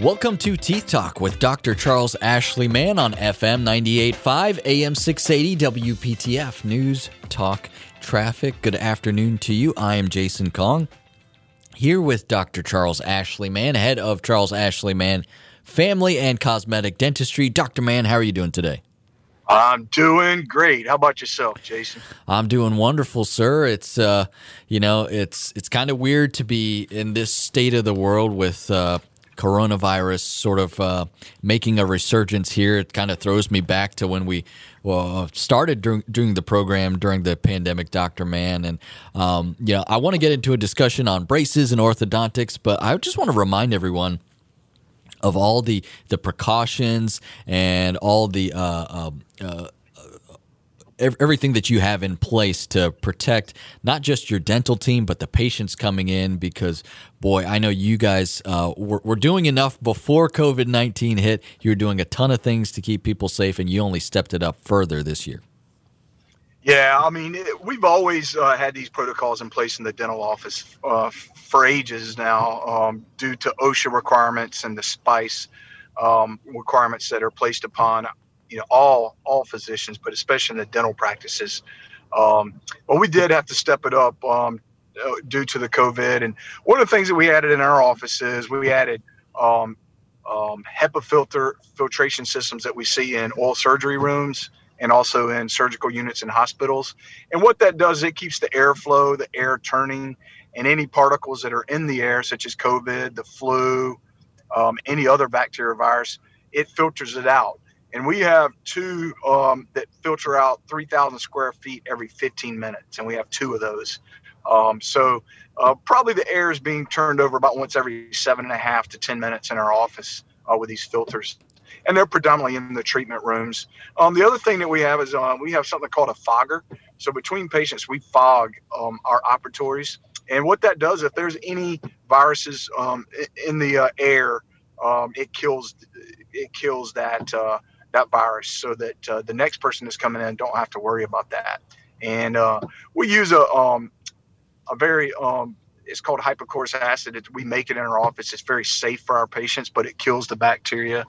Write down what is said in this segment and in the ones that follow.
Welcome to Teeth Talk with Dr. Charles Ashley Mann on FM 98.5, AM 680, WPTF News, Talk, Traffic. Good afternoon to you. I am Jason Kong here with Dr. Charles Ashley Mann, head of Charles Ashley Mann Family and Cosmetic Dentistry. Dr. Mann, how are you doing today? I'm doing great. How about yourself, Jason? I'm doing wonderful, sir. It's uh, you know, it's it's kind of weird to be in this state of the world with uh, coronavirus sort of uh, making a resurgence here. It kind of throws me back to when we well, started during, during the program during the pandemic, Dr. Mann. And, um, you know, I want to get into a discussion on braces and orthodontics, but I just want to remind everyone of all the, the precautions and all the uh, um, uh, everything that you have in place to protect not just your dental team but the patients coming in because boy i know you guys uh, were, were, doing enough before covid-19 hit. You were doing a ton of things to keep people safe and you only stepped it up further this year. Yeah i mean it, we've always uh, had these protocols in place in the dental office uh, for ages now um, due to osha requirements and the spice um, requirements that are placed upon you know all all physicians, but especially in the dental practices. Um, we did have to step it up um, uh, due to the COVID. And one of the things that we added in our office is we added um, um, HEPA filter filtration systems that we see in oral surgery rooms and also in surgical units in hospitals. And what that does, it keeps the airflow, the air turning, and any particles that are in the air, such as COVID, the flu, um, any other bacteria virus, it filters it out and we have two um, that filter out 3,000 square feet every 15 minutes, and we have two of those. Um, so uh, probably the air is being turned over about once every seven and a half to 10 minutes in our office uh, with these filters. And they're predominantly in the treatment rooms. Um, the other thing that we have is uh, we have something called a fogger. So between patients, we fog um, our operatories. And what that does, if there's any viruses um, in the uh, air, um, it kills it kills that uh, that virus so that uh, the next person that's coming in don't have to worry about that. And uh, we use a um, a very um, it's called hypochlorous acid. It, we make it in our office. It's very safe for our patients, but it kills the bacteria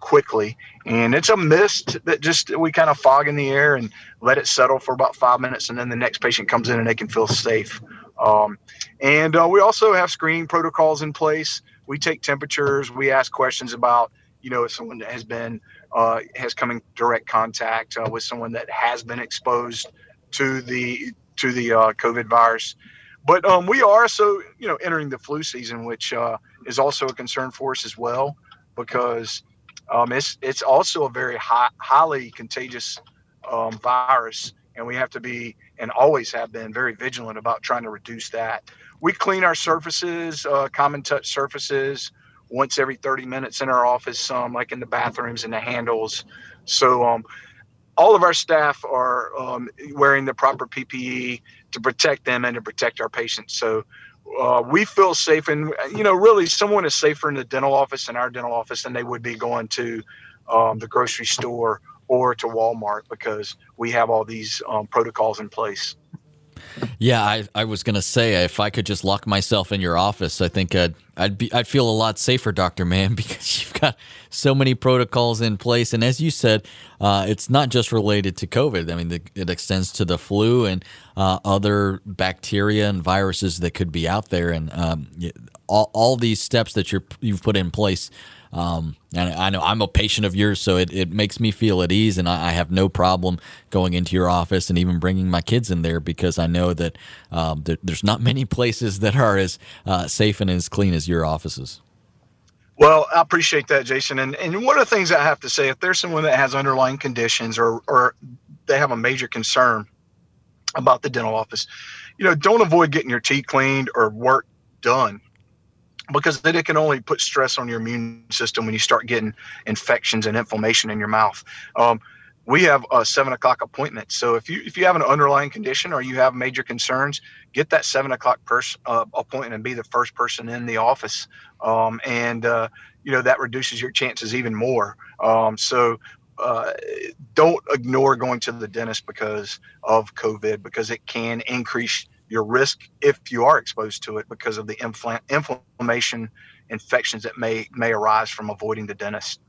quickly. And it's a mist that just we kind of fog in the air and let it settle for about five minutes, and then the next patient comes in and they can feel safe. Um, and uh, we also have screening protocols in place. We take temperatures. We ask questions about you know if someone has been uh, has come in direct contact uh, with someone that has been exposed to the to the uh, COVID virus. But um, we are so you know entering the flu season, which uh, is also a concern for us as well, because um, it's it's also a very high, highly contagious um, virus, and we have to be and always have been very vigilant about trying to reduce that. We clean our surfaces, uh, common touch surfaces once every 30 minutes in our office, um, like in the bathrooms and the handles. So um, all of our staff are um, wearing the proper PPE to protect them and to protect our patients. So uh, we feel safe, and you know, really, someone is safer in the dental office in our dental office than they would be going to um, the grocery store or to Walmart because we have all these um, protocols in place. Yeah, I, I was gonna say if I could just lock myself in your office, I think I'd I'd be I'd feel a lot safer, Doctor Mann, because you've got so many protocols in place, and as you said, uh, it's not just related to COVID. I mean, the, it extends to the flu and uh, other bacteria and viruses that could be out there, and um, all all these steps that you're you've put in place um, and I know I'm a patient of yours, so it, it makes me feel at ease, and I, I, have no problem going into your office and even bringing my kids in there because I know that um, there, there's not many places that are as uh, safe and as clean as your offices. Well, I appreciate that, Jason. And and one of the things I have to say, if there's someone that has underlying conditions or or they have a major concern about the dental office, you know, don't avoid getting your teeth cleaned or work done because then it can only put stress on your immune system when you start getting infections and inflammation in your mouth. Um, we have a seven o'clock appointment. So if you if you have an underlying condition or you have major concerns, get that seven o'clock pers- uh, appointment and be the first person in the office. Um, and uh, you know that reduces your chances even more. Um, so uh, don't ignore going to the dentist because of COVID because it can increase your risk if you are exposed to it because of the infl- inflammation infections that may may arise from avoiding the dentist.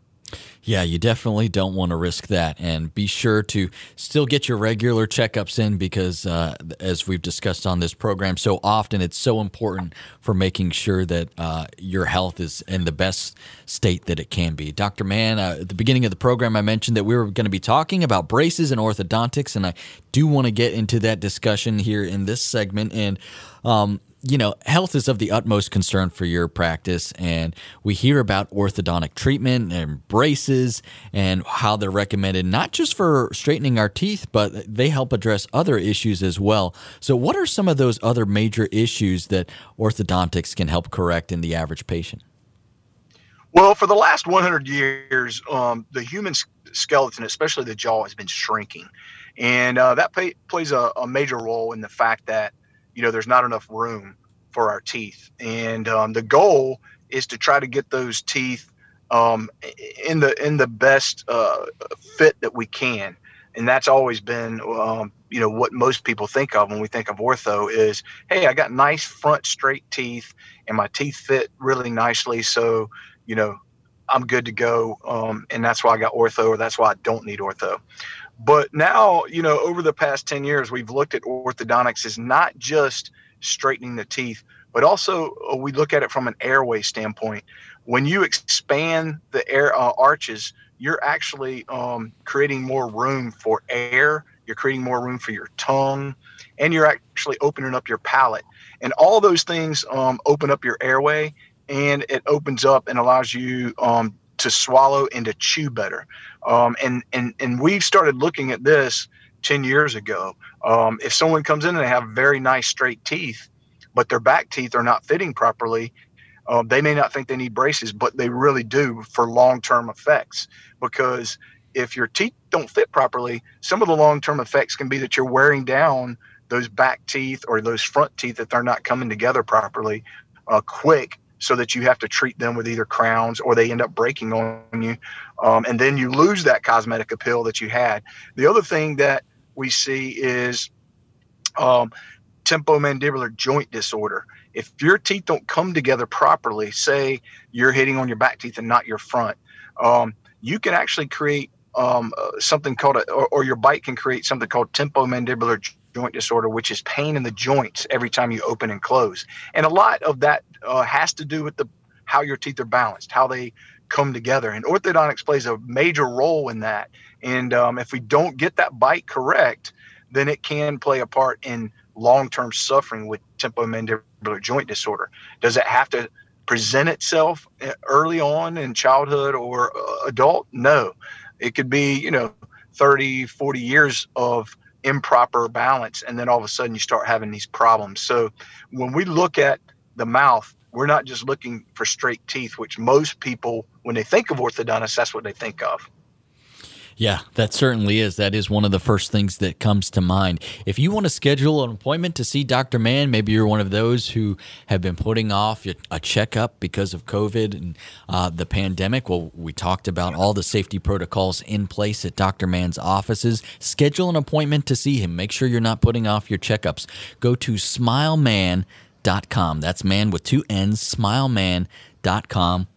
Yeah, you definitely don't want to risk that. And be sure to still get your regular checkups in because, uh, as we've discussed on this program so often, it's so important for making sure that uh, your health is in the best state that it can be. Dr. Mann, uh, at the beginning of the program, I mentioned that we were going to be talking about braces and orthodontics, and I do want to get into that discussion here in this segment. And um, you know, health is of the utmost concern for your practice, and we hear about orthodontic treatment and braces and how they're recommended not just for straightening our teeth, but they help address other issues as well. So, what are some of those other major issues that orthodontics can help correct in the average patient? Well, for the last 100 years, um, the human skeleton, especially the jaw, has been shrinking. And uh, that pay, plays a, a major role in the fact that you know there's not enough room for our teeth. And um, the goal is to try to get those teeth um, in the in the best uh, fit that we can. And that's always been um, you know what most people think of when we think of ortho is hey i got nice front straight teeth and my teeth fit really nicely. So you know i'm good to go. Um, and that's why i got ortho or that's why i don't need ortho but now, you know, over the past 10 years, we've looked at orthodontics as not just straightening the teeth, but also uh, we look at it from an airway standpoint. When you expand the air uh, arches, you're actually um, creating more room for air. You're creating more room for your tongue, and you're actually opening up your palate. And all those things um, open up your airway, and it opens up and allows you um, to swallow and to chew better. Um, and and and we've started looking at this 10 years ago. Um, if someone comes in and they have very nice straight teeth, but their back teeth are not fitting properly, um, they may not think they need braces, but they really do for long term effects. Because if your teeth don't fit properly, some of the long term effects can be that you're wearing down those back teeth or those front teeth that they're not coming together properly uh, quick so that you have to treat them with either crowns or they end up breaking on you. Um, and then you lose that cosmetic appeal that you had. The other thing that we see is um, temporomandibular joint disorder. If your teeth don't come together properly, say you're hitting on your back teeth and not your front, um, you can actually create um, uh, something called a, or, or, your bite can create something called temporomandibular joint disorder, which is pain in the joints every time you open and close. And a lot of that uh, has to do with the how your teeth are balanced, how they come together. And orthodontics plays a major role in that. And um, if we don't get that bite correct, then it can play a part in long-term suffering with temporomandibular joint disorder. Does it have to present itself uh, early on in childhood or uh, adult? No. It could be, you know, 30, 40 years of improper balance and then all of a sudden you start having these problems. So when we look at the mouth we're not just looking for straight teeth which most people when they think of orthodontist that's what they think of yeah, that certainly is. That is one of the first things that comes to mind. If you want to schedule an appointment to see Dr. Mann, maybe you're one of those who have been putting off a checkup because of COVID and uh, the pandemic. Well, we talked about all the safety protocols in place at Dr. Mann's offices. Schedule an appointment to see him. Make sure you're not putting off your checkups. Go to smileman.com. That's man with two N's, smileman.com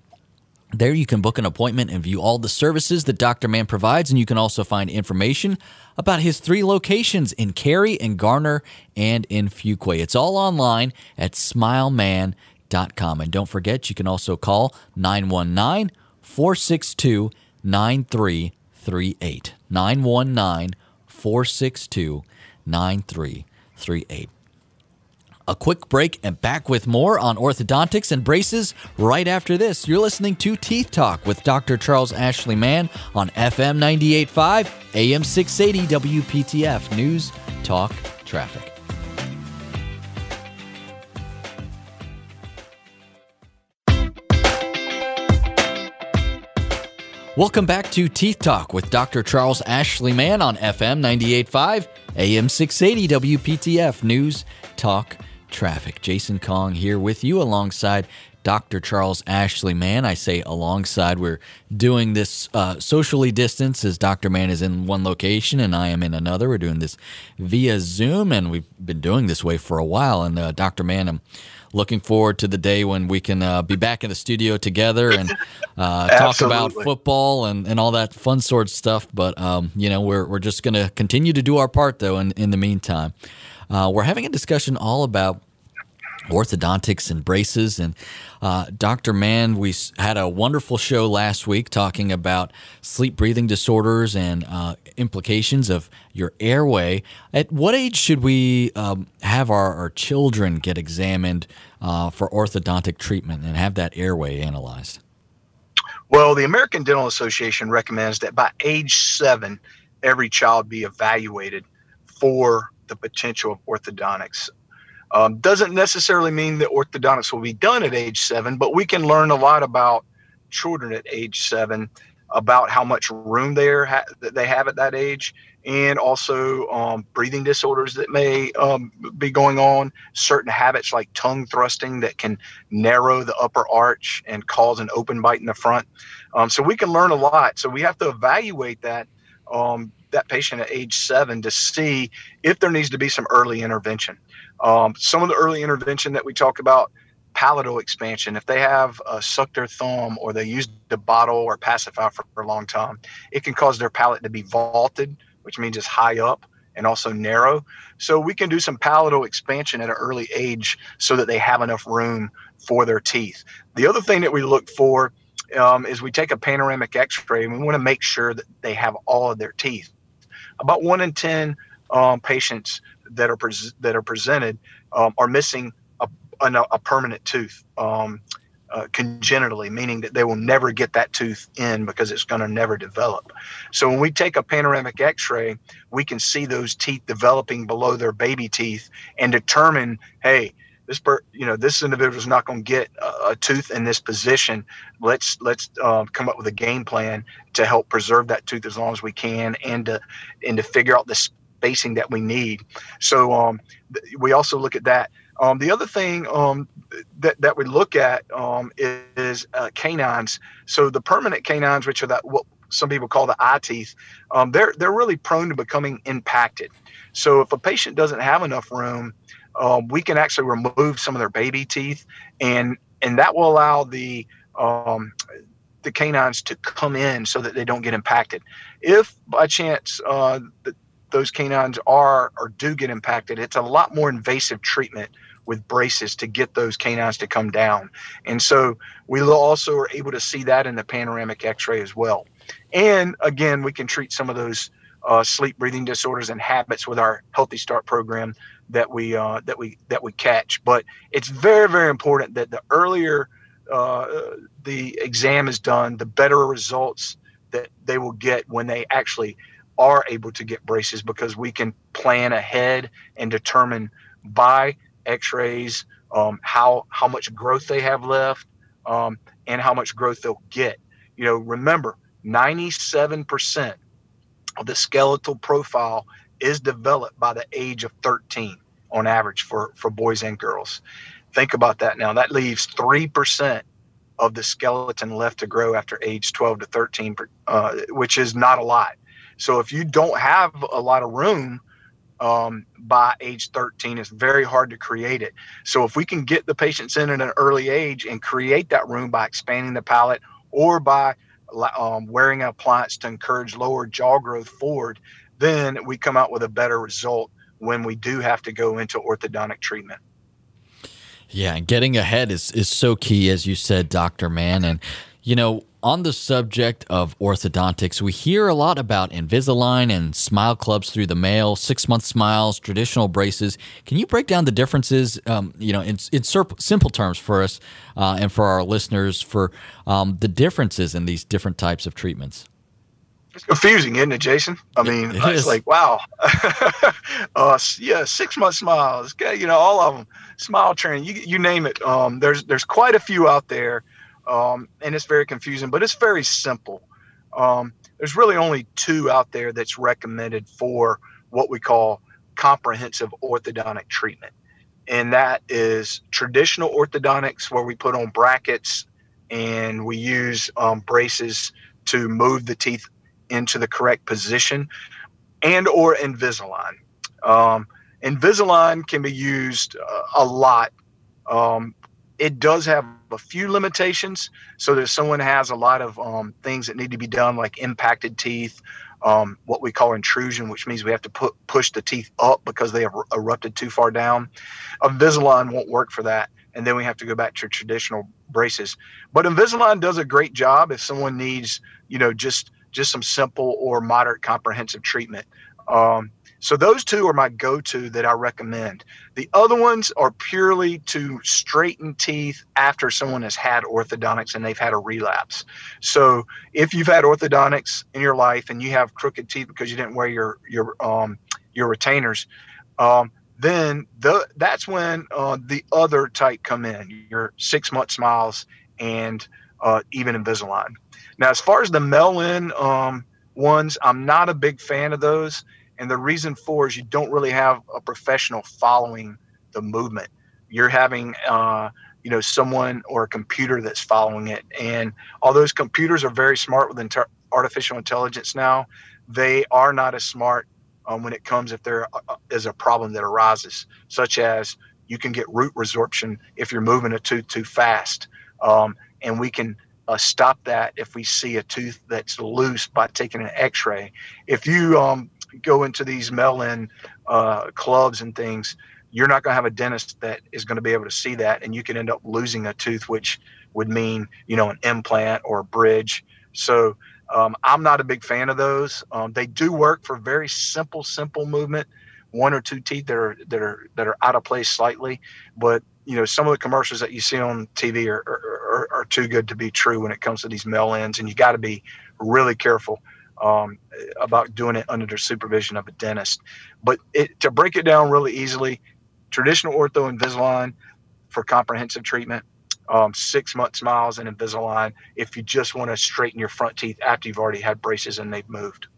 there you can book an appointment and view all the services that Dr. Mann provides, and you can also find information about his three locations in Cary and Garner and in Fuquay. It's all online at smileman.com. And don't forget, you can also call 919 462 9338. 919 462 9338 a quick break and back with more on orthodontics and braces right after this. You're listening to Teeth Talk with Dr. Charles Ashley Mann on FM 98.5, AM 680 WPTF News, Talk, Traffic. Welcome back to Teeth Talk with Dr. Charles Ashley Mann on FM 98.5, AM 680 WPTF News, Talk, traffic. Jason Kong here with you alongside Dr. Charles Ashley Mann. I say alongside. We're doing this uh, socially distanced as Dr. Mann is in one location and I am in another. We're doing this via Zoom, and we've been doing this way for a while. And uh, Dr. Mann, I'm looking forward to the day when we can uh, be back in the studio together and uh, talk about football and, and all that fun sort of stuff. But um, you know, we're we're just going to continue to do our part though. In in the meantime, uh, we're having a discussion all about orthodontics and braces. And uh, Dr. Mann, we had a wonderful show last week talking about sleep breathing disorders and uh, implications of your airway. At what age should we um, have our, our, children get examined uh, for orthodontic treatment and have that airway analyzed? Well, the American Dental Association recommends that by age seven, every child be evaluated for the potential of orthodontics. Um, doesn't necessarily mean that orthodontics will be done at age seven, but we can learn a lot about children at age seven, about how much room they are ha- that they have at that age, and also um, breathing disorders that may um, be going on. Certain habits like tongue thrusting that can narrow the upper arch and cause an open bite in the front. Um, so we can learn a lot. So we have to evaluate that um, that patient at age seven to see if there needs to be some early intervention. Um, some of the early intervention that we talk about, palatal expansion, if they have uh, sucked their thumb or they used the bottle or pacifier for, for a long time, it can cause their palate to be vaulted, which means it's high up and also narrow. So we can do some palatal expansion at an early age so that they have enough room for their teeth. The other thing that we look for um, is we take a panoramic x-ray and we want to make sure that they have all of their teeth. About one in 10 um, patients that are pres- that are presented um, are missing a, a, permanent tooth um, uh, congenitally, meaning that they will never get that tooth in because it's going to never develop. So when we take a panoramic X-ray, we can see those teeth developing below their baby teeth and determine, hey, this per, you know this individual is not going to get a, a, tooth in this position. Let's let's uh, come up with a game plan to help preserve that tooth as long as we can, and to and to figure out the spacing that we need. So um, th- we also look at that. Um, the other thing um, that, that we look at um, is, is uh, canines. So the permanent canines, which are that what some people call the eye teeth, um, they're they're really prone to becoming impacted. So if a patient doesn't have enough room, uh, we can actually remove some of their baby teeth, and and that will allow the um, the canines to come in so that they don't get impacted. If by chance uh, the, those canines are or do get impacted, it's a lot more invasive treatment with braces to get those canines to come down. And so we also are able to see that in the panoramic x-ray as well. And again, we can treat some of those uh, sleep breathing disorders and habits with our healthy start program that we uh, that we that we catch. But it's very very important that the earlier uh, the exam is done the better results that they will get when they actually are able to get braces because we can plan ahead and determine by x-rays um, how how much growth they have left um, and how much growth they'll get. You know remember 97% of the skeletal profile is developed by the age of 13 on average for for boys and girls. Think about that now. That leaves 3% of the skeleton left to grow after age 12 to 13 uh, which is not a lot. So if you don't have a lot of room um, by age 13, it's very hard to create it. So if we can get the patients in at an early age and create that room by expanding the palate or by um, wearing an appliance to encourage lower jaw growth forward, then we come out with a better result when we do have to go into orthodontic treatment. Yeah, and getting ahead is, is so key, as you said, Dr. Mann. And, you know, on the subject of orthodontics, we hear a lot about Invisalign and smile clubs through the mail, six month smiles, traditional braces. Can you break down the differences, um, you know, in, in simple terms for us uh, and for our listeners for um, the differences in these different types of treatments? It's confusing, isn't it, Jason? I mean, it it's like, wow. uh, yeah, six month smiles, you know, all of them, smile training, you, you name it. Um, there's, there's quite a few out there um, and it's very confusing, but it's very simple. Um, there's really only two out there that's recommended for what we call comprehensive orthodontic treatment. and that is traditional orthodontics where we put on brackets and we use um, braces to move the teeth into the correct position and or Invisalign. Um, Invisalign can be used uh, a lot. Um, it does have a few limitations. So that someone has a lot of um, things that need to be done, like impacted teeth, um, what we call intrusion, which means we have to put push the teeth up because they have erupted too far down. Invisalign won't work for that, and then we have to go back to traditional braces. But Invisalign does a great job if someone needs, you know, just just some simple or moderate comprehensive treatment. Um, so those two are my go-to that I recommend. The other ones are purely to straighten teeth after someone has had orthodontics and they've had a relapse. So if you've had orthodontics in your life and you have crooked teeth because you didn't wear your your um, your retainers, um, then the that's when uh, the other type come in. Your six month smiles and uh, even Invisalign. Now, as far as the Mel-In um, ones, I'm not a big fan of those and the reason for is you don't really have a professional following the movement. You're having, uh, you know, someone or a computer that's following it. And all those computers are very smart with inter- artificial intelligence now, they are not as smart um, when it comes if there uh, a problem that arises, such as you can get root resorption if you're moving a tooth too fast. Um, and we can uh, stop that if we see a tooth that's loose by taking an x-ray. If you um, go into these Mel-In uh, clubs and things, you're not going to have a dentist that is going to be able to see that, and you can end up losing a tooth, which would mean you know an implant or a bridge. So um, I'm not a big fan of those. Um, they do work for very simple, simple movement, one or two teeth that are that are that are out of place slightly, but you know some of the commercials that you see on TV are, are, are, are too good to be true when it comes to these Mel-Ins, and you got to be really careful um, about doing it under the supervision of a dentist. But it, to break it down really easily, traditional ortho Invisalign for comprehensive treatment, um, six months smiles and Invisalign if you just want to straighten your front teeth after you've already had braces and they've moved.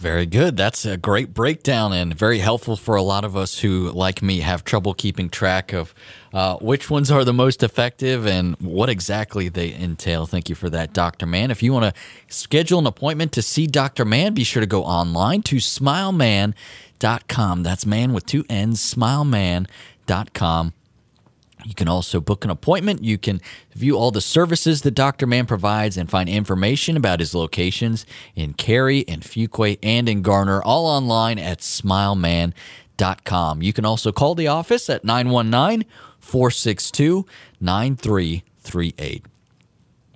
Very good. That's a great breakdown and very helpful for a lot of us who, like me, have trouble keeping track of uh, which ones are the most effective and what exactly they entail. Thank you for that, Dr. Mann. If you want to schedule an appointment to see Dr. Mann, be sure to go online to smileman.com. That's man with two N's, smileman.com. You can also book an appointment. You can view all the services that Dr. Mann provides and find information about his locations in Cary, in Fuquay, and in Garner, all online at smileman.com. You can also call the office at 919 462 9338.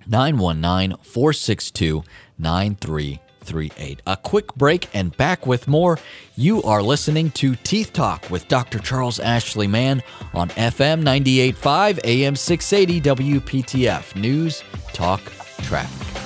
919 462 9338. 838. A quick break and back with more. You are listening to Teeth Talk with Dr. Charles Ashley Mann on FM 985 AM 680 WPTF News Talk Traffic.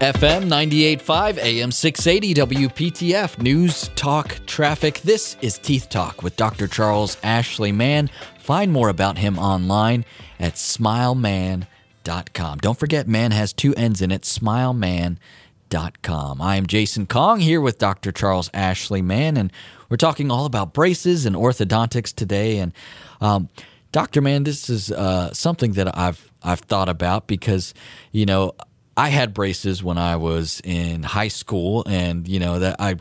FM 98.5 AM 680 WPTF News Talk Traffic. This is Teeth Talk with Dr. Charles Ashley Mann. Find more about him online at smileman.com. Don't forget, man has two N's in it, smileman.com. I am Jason Kong here with Dr. Charles Ashley Mann, and we're talking all about braces and orthodontics today. And um, Dr. Mann, this is uh, something that I've I've thought about because, you know, I had braces when I was in high school, and you know that I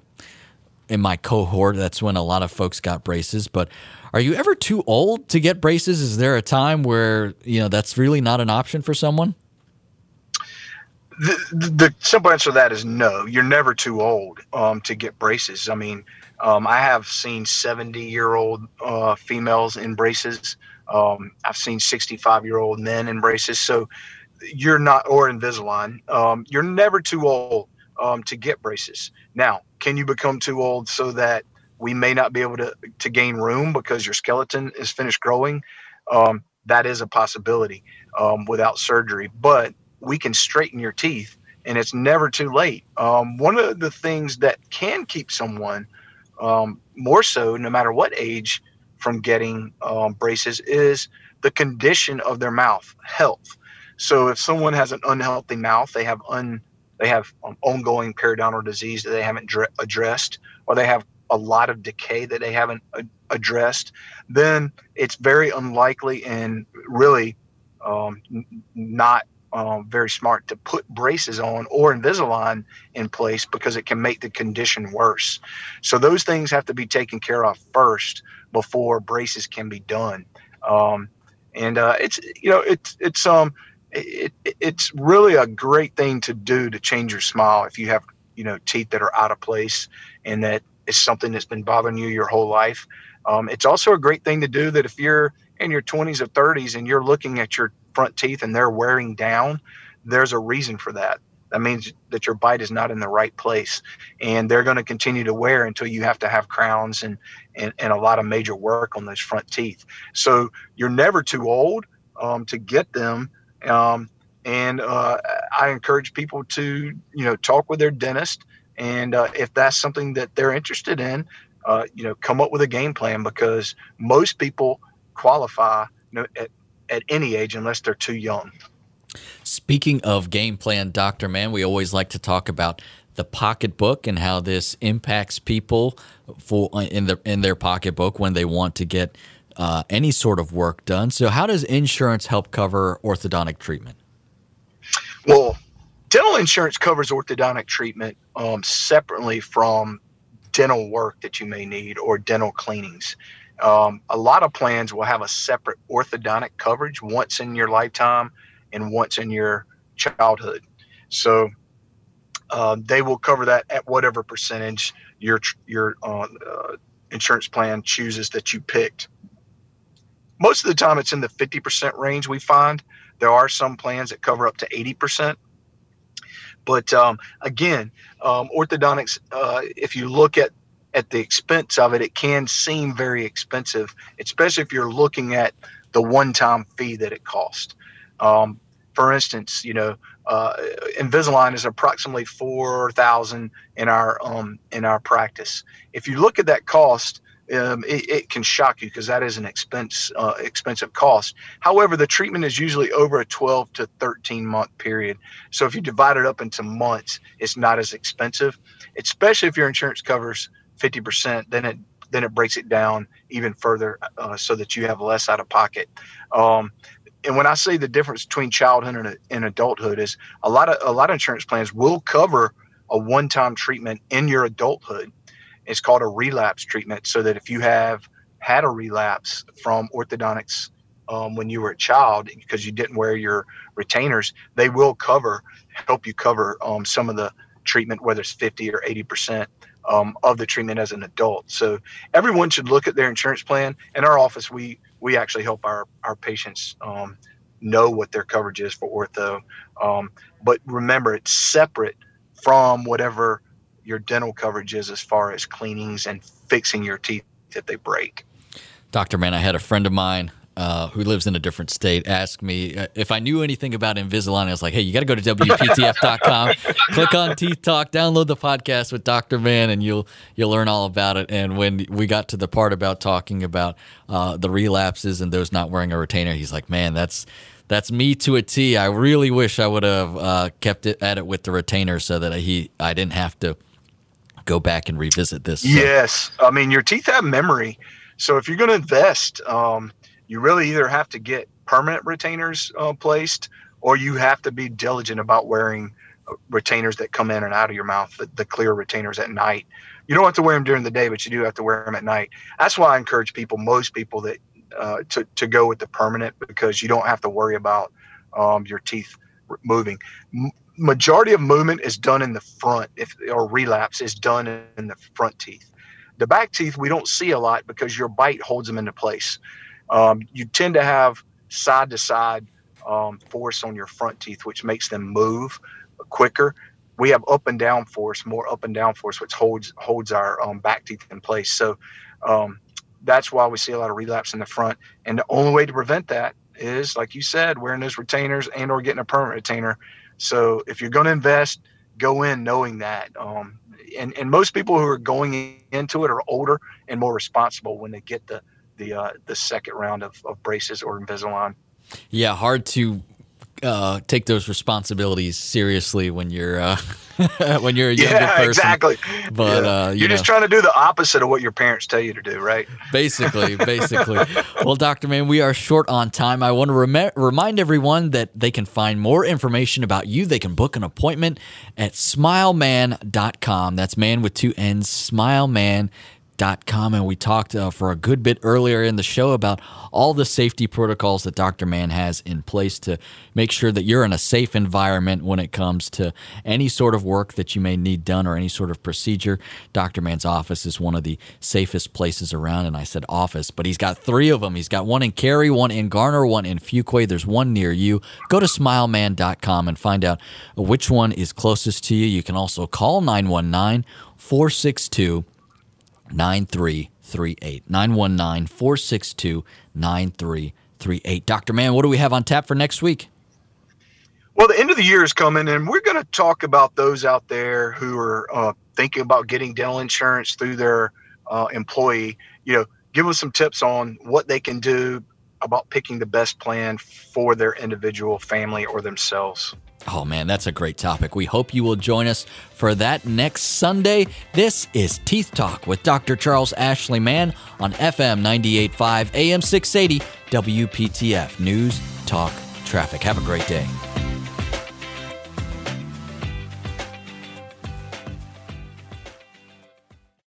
in my cohort that's when a lot of folks got braces. But are you ever too old to get braces? Is there a time where you know that's really not an option for someone? The, the simple answer to that is no. You're never too old um, to get braces. I mean, um, I have seen 70 year old uh, females in braces. Um, I've seen 65 year old men in braces. So you're not, or Invisalign, um, you're never too old um, to get braces. Now, can you become too old so that we may not be able to, to gain room because your skeleton is finished growing? Um, that is a possibility um, without surgery, but we can straighten your teeth and it's never too late. Um, one of the things that can keep someone um, more so, no matter what age, from getting braces is the condition of their mouth health. So if someone has an unhealthy mouth, they have un they have um, ongoing periodontal disease that they haven't dr- addressed, or they have a lot of decay that they haven't addressed, then it's very unlikely and really um, not um, very smart to put braces on or Invisalign in place because it can make the condition worse. So those things have to be taken care of first before braces can be done. Um, and uh, it's you know it's it's um it, it's really a great thing to do to change your smile if you have you know teeth that are out of place and that is something that's been bothering you your whole life. Um, it's also a great thing to do that if you're in your 20s or 30s and you're looking at your front teeth and they're wearing down, there's a reason for that. That means that your bite is not in the right place, and they're going to continue to wear until you have to have crowns and, and and a lot of major work on those front teeth. So you're never too old um, to get them. Um, and uh, I encourage people to you know talk with their dentist, and uh, if that's something that they're interested in, uh, you know, come up with a game plan because most people qualify you know, at, at any age unless they're too young. Speaking of game plan, Dr. Mann, we always like to talk about the pocketbook and how this impacts people for in the in their pocketbook when they want to get uh, any sort of work done. So, how does insurance help cover orthodontic treatment? Well, dental insurance covers orthodontic treatment um, separately from dental work that you may need or dental cleanings. Um, a lot of plans will have a separate orthodontic coverage once in your lifetime and once in your childhood. So uh, they will cover that at whatever percentage your your uh, uh, insurance plan chooses that you picked. Most of the time, it's in the 50% range. We find there are some plans that cover up to 80%. But um, again, um, orthodontics, uh, if you look at at the expense of it, it can seem very expensive, especially if you're looking at the one-time fee that it costs. Um, for instance, you know, uh, Invisalign is approximately four thousand in our um, in our practice. If you look at that cost, um, it, it, can shock you because that is an expense uh, expensive cost. However, the treatment is usually over a 12 to 13 month period. So if you divide it up into months, it's not as expensive, especially if your insurance covers 50%, then it then it breaks it down even further uh, so that you have less out of pocket. Um, and when I say the difference between childhood and, and adulthood is a lot of a lot of insurance plans will cover a one-time treatment in your adulthood. It's called a relapse treatment, so that if you have had a relapse from orthodontics um, when you were a child because you didn't wear your retainers, they will cover help you cover um, some of the treatment, whether it's 50 or 80 percent um, of the treatment as an adult. So everyone should look at their insurance plan. In our office, we we actually help our our patients um, know what their coverage is for ortho. Um, but remember, it's separate from whatever your dental coverage is as far as cleanings and fixing your teeth if they break. Doctor Mann, I had a friend of mine uh, who lives in a different state, asked me uh, if I knew anything about Invisalign. I was like, hey, you got to go to WPTF.com, click on Teeth Talk, download the podcast with Dr. Mann, and you'll you'll learn all about it. And when we got to the part about talking about uh, the relapses and those not wearing a retainer, he's like, man, that's that's me to a T. I really wish I would have uh, kept it at it with the retainer so that he I didn't have to go back and revisit this. So. Yes, I mean your teeth have memory. So if you're going to invest, um, you really either have to get permanent retainers uh, placed or you have to be diligent about wearing uh, retainers that come in and out of your mouth, the, the, clear retainers at night. You don't have to wear them during the day, but you do have to wear them at night. That's why I encourage people, most people, that uh, to, to go with the permanent because you don't have to worry about um, your teeth moving. Majority of movement is done in the front, if or relapse is done in the front teeth. The back teeth we don't see a lot because your bite holds them into place um, you tend to have side to side force on your front teeth, which makes them move quicker. We have up and down force, more up and down force, which holds holds our um, back teeth in place. So um, that's why we see a lot of relapse in the front. And the only way to prevent that is, like you said, wearing those retainers and or getting a permanent retainer. So if you're going to invest, go in knowing that. Um, and, and most people who are going into it are older and more responsible when they get the the uh, the second round of, of braces or Invisalign. Yeah, hard to uh, take those responsibilities seriously when you're uh, when you're a younger yeah, person. exactly. But Yeah. uh, you you're know, just trying to do the opposite of what your parents tell you to do, right? basically, basically. well, Doctor Mann, we are short on time. I want to rem- remind everyone that they can find more information about you. They can book an appointment at smileman.com. That's man with two N's. Smileman. Com and we talked uh, for a good bit earlier in the show about all the safety protocols that Dr. Mann has in place to make sure that you're in a safe environment when it comes to any sort of work that you may need done or any sort of procedure. Dr. Mann's office is one of the safest places around, and I said office, but he's got three of them. He's got one in Cary, one in Garner, one in Fuquay. There's one near you. Go to smileman.com and find out which one is closest to you. You can also call 919 462 9338. 919 462 9338. Dr. Mann, what do we have on tap for next week? Well, the end of the year is coming, and we're going to talk about those out there who are uh, thinking about getting dental insurance through their uh, employee. You know, give us some tips on what they can do about picking the best plan for their individual family or themselves. Oh man, that's a great topic. We hope you will join us for that next Sunday. This is Teeth Talk with Dr. Charles Ashley Mann on FM 98.5 AM 680 WPTF News Talk Traffic. Have a great day.